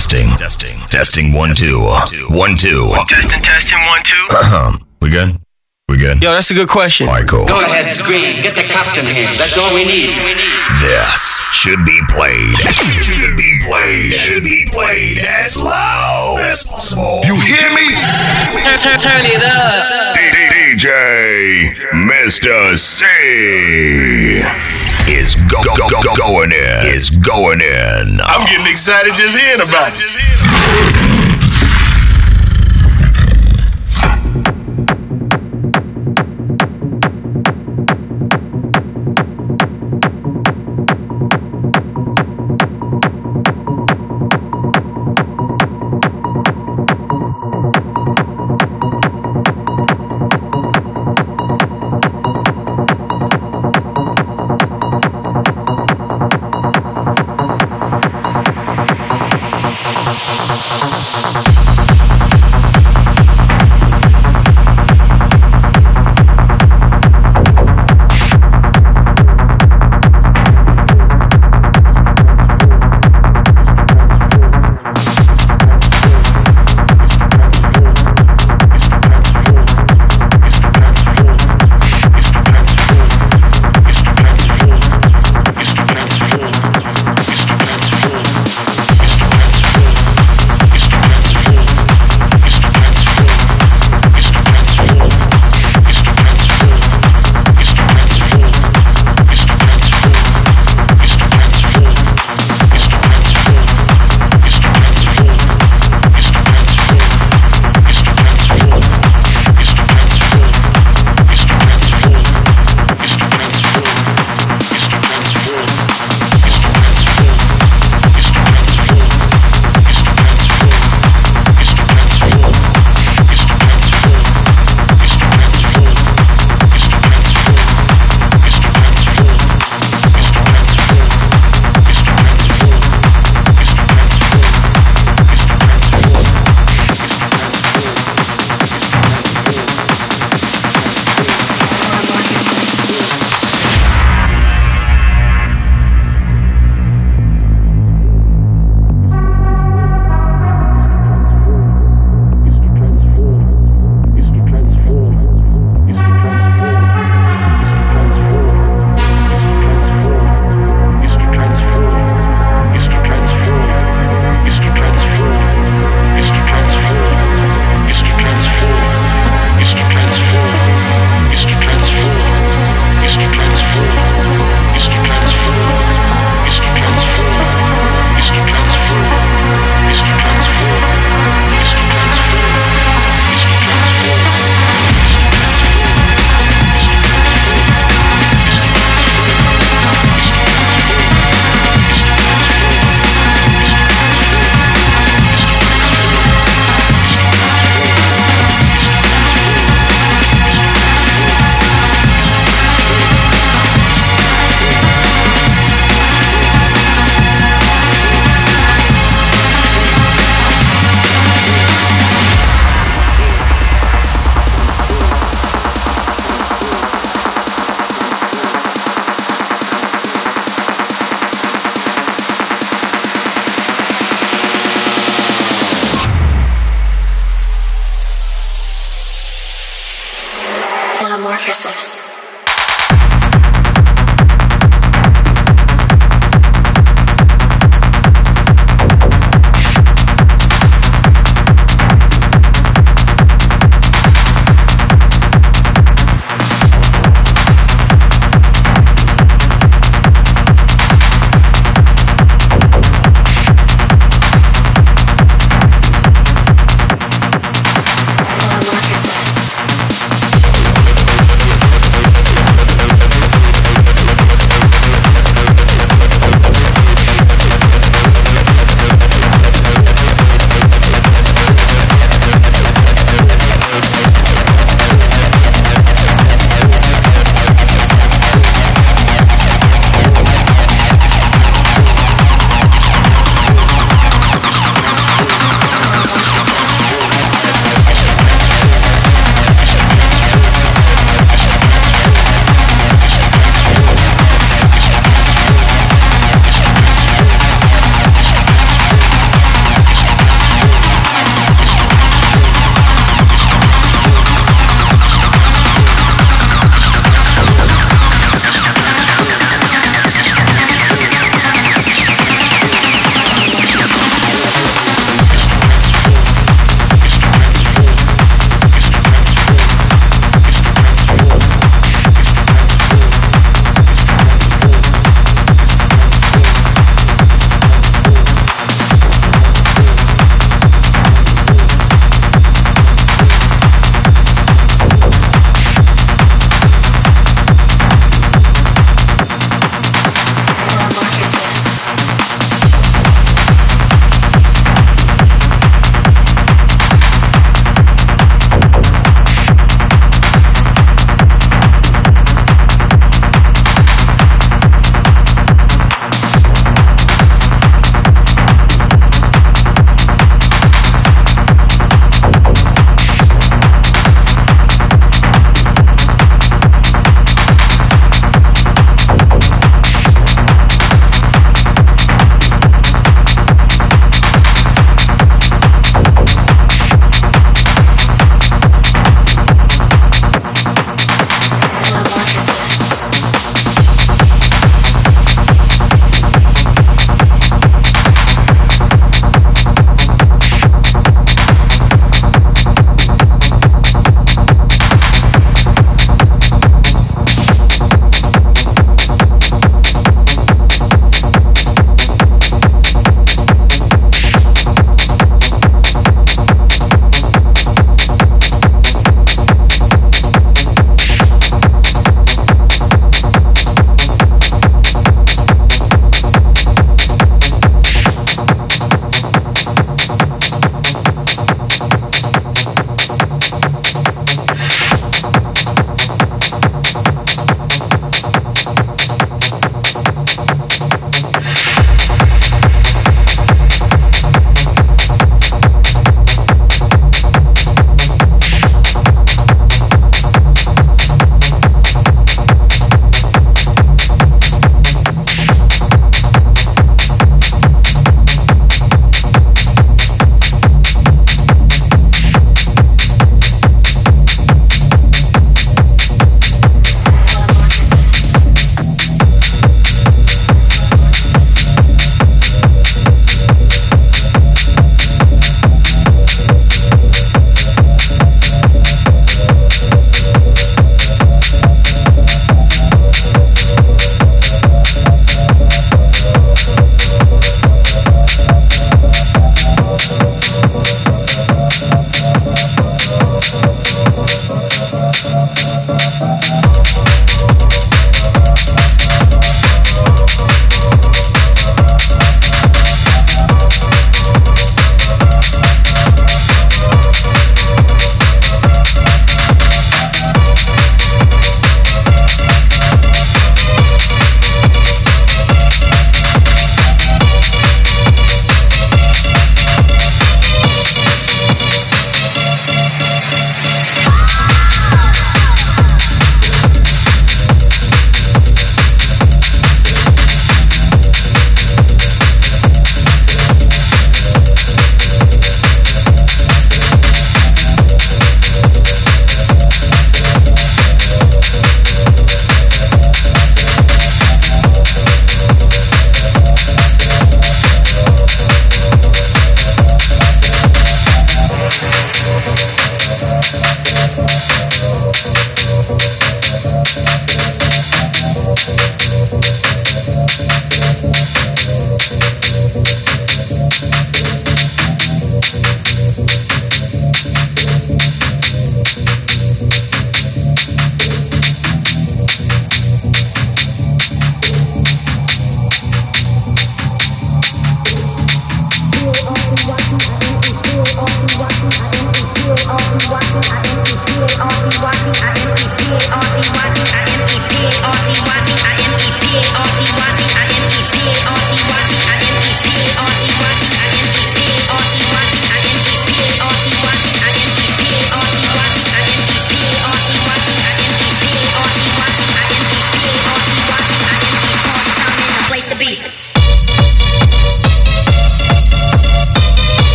Testing. Testing. Testing. One, two. One, two. Testing, testing, one, two. We good? We good? Yo, that's a good question. All right, cool. Go ahead, scream. Get the captain here. That's all we need. This should be played. Should be played. Should be played as loud as possible. You hear me? Turn, turn, turn it up. DJ Mr. C is go, go, go, go, going in. Is going in. I'm getting excited just hearing about it.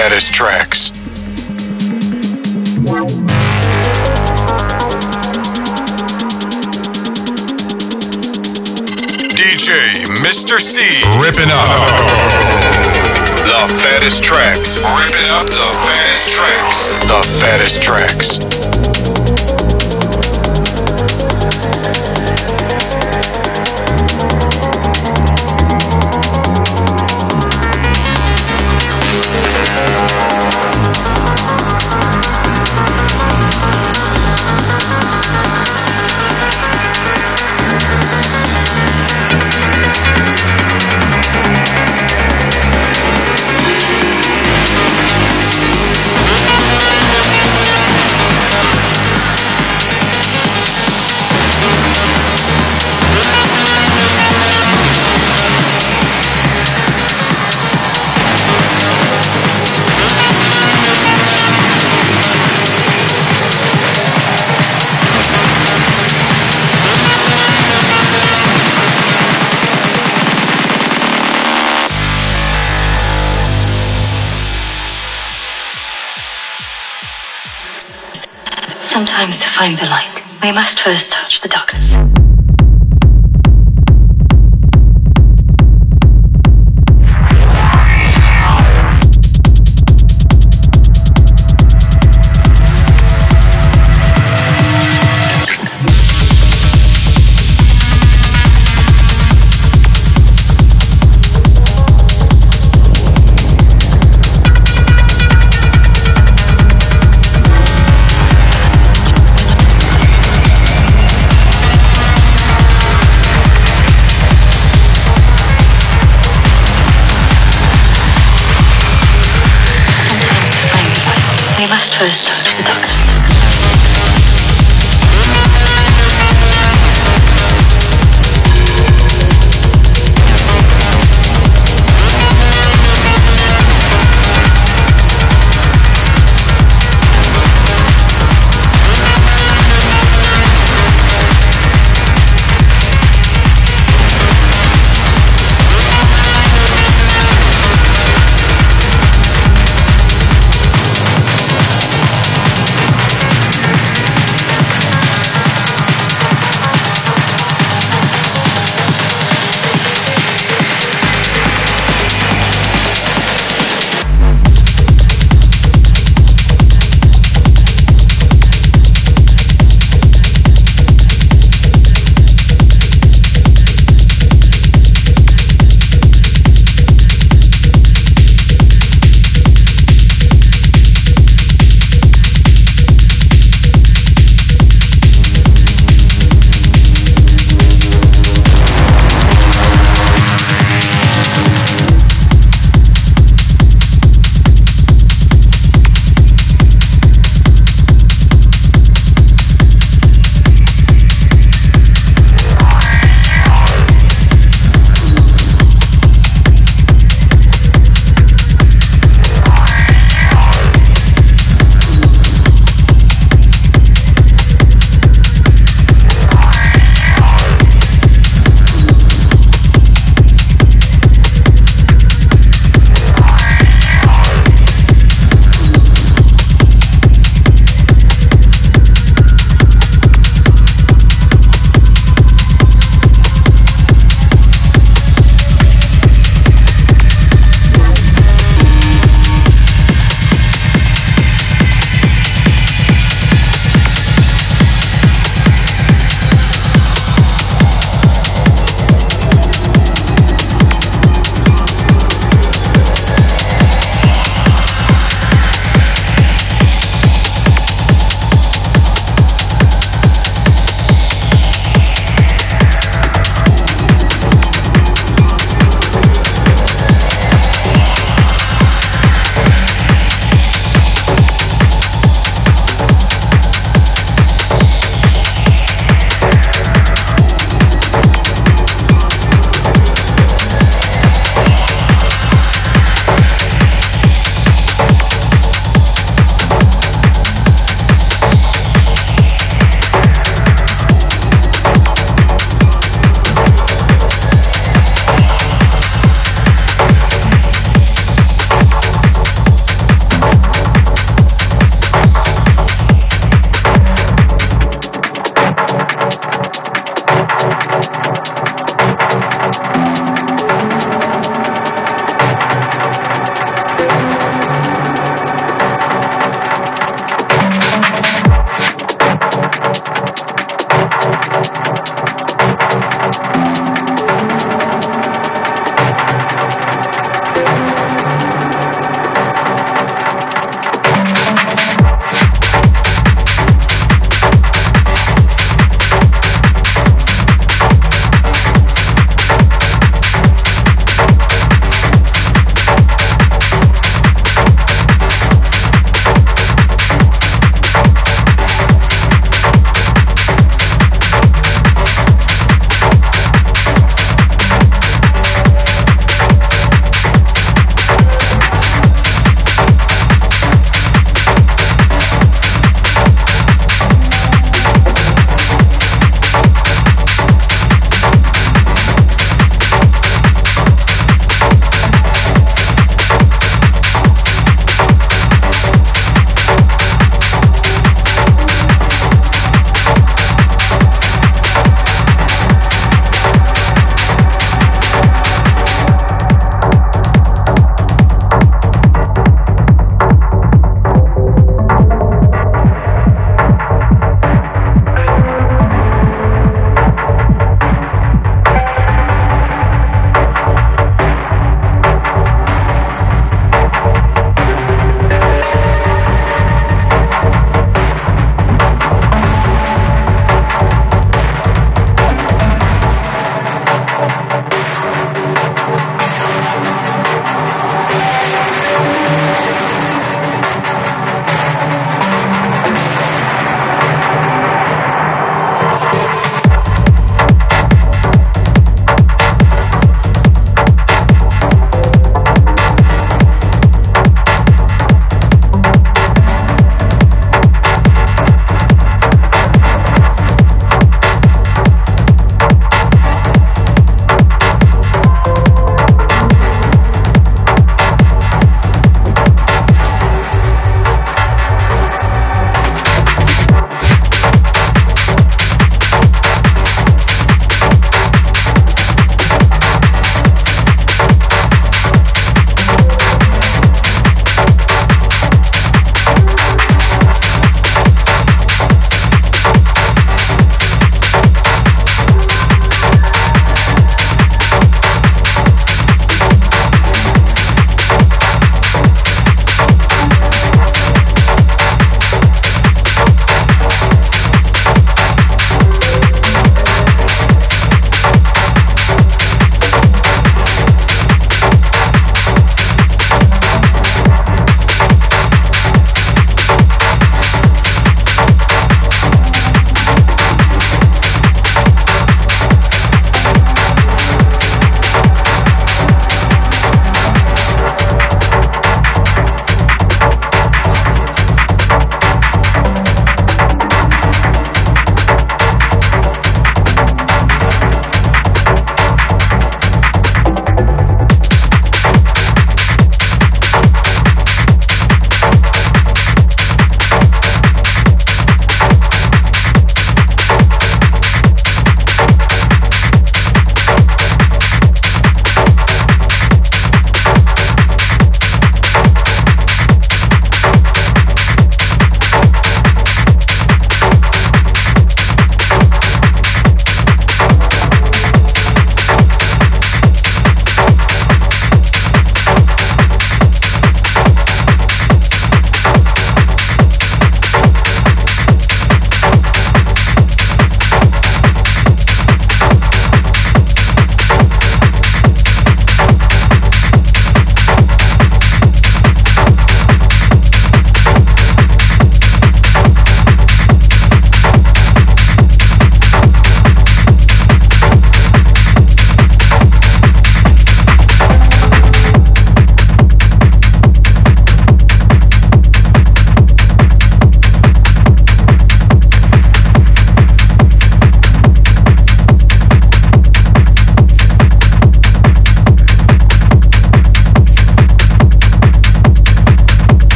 Saddest Tracks. DJ Mr. C. Ripping up. The fattest tracks. Ripping up the fattest tracks. The fattest tracks. Find the light, we must first touch the darkness.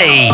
Mr.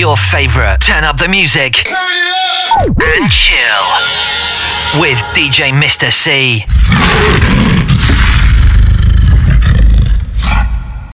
your favorite. Turn up the music and chill with DJ Mr. C.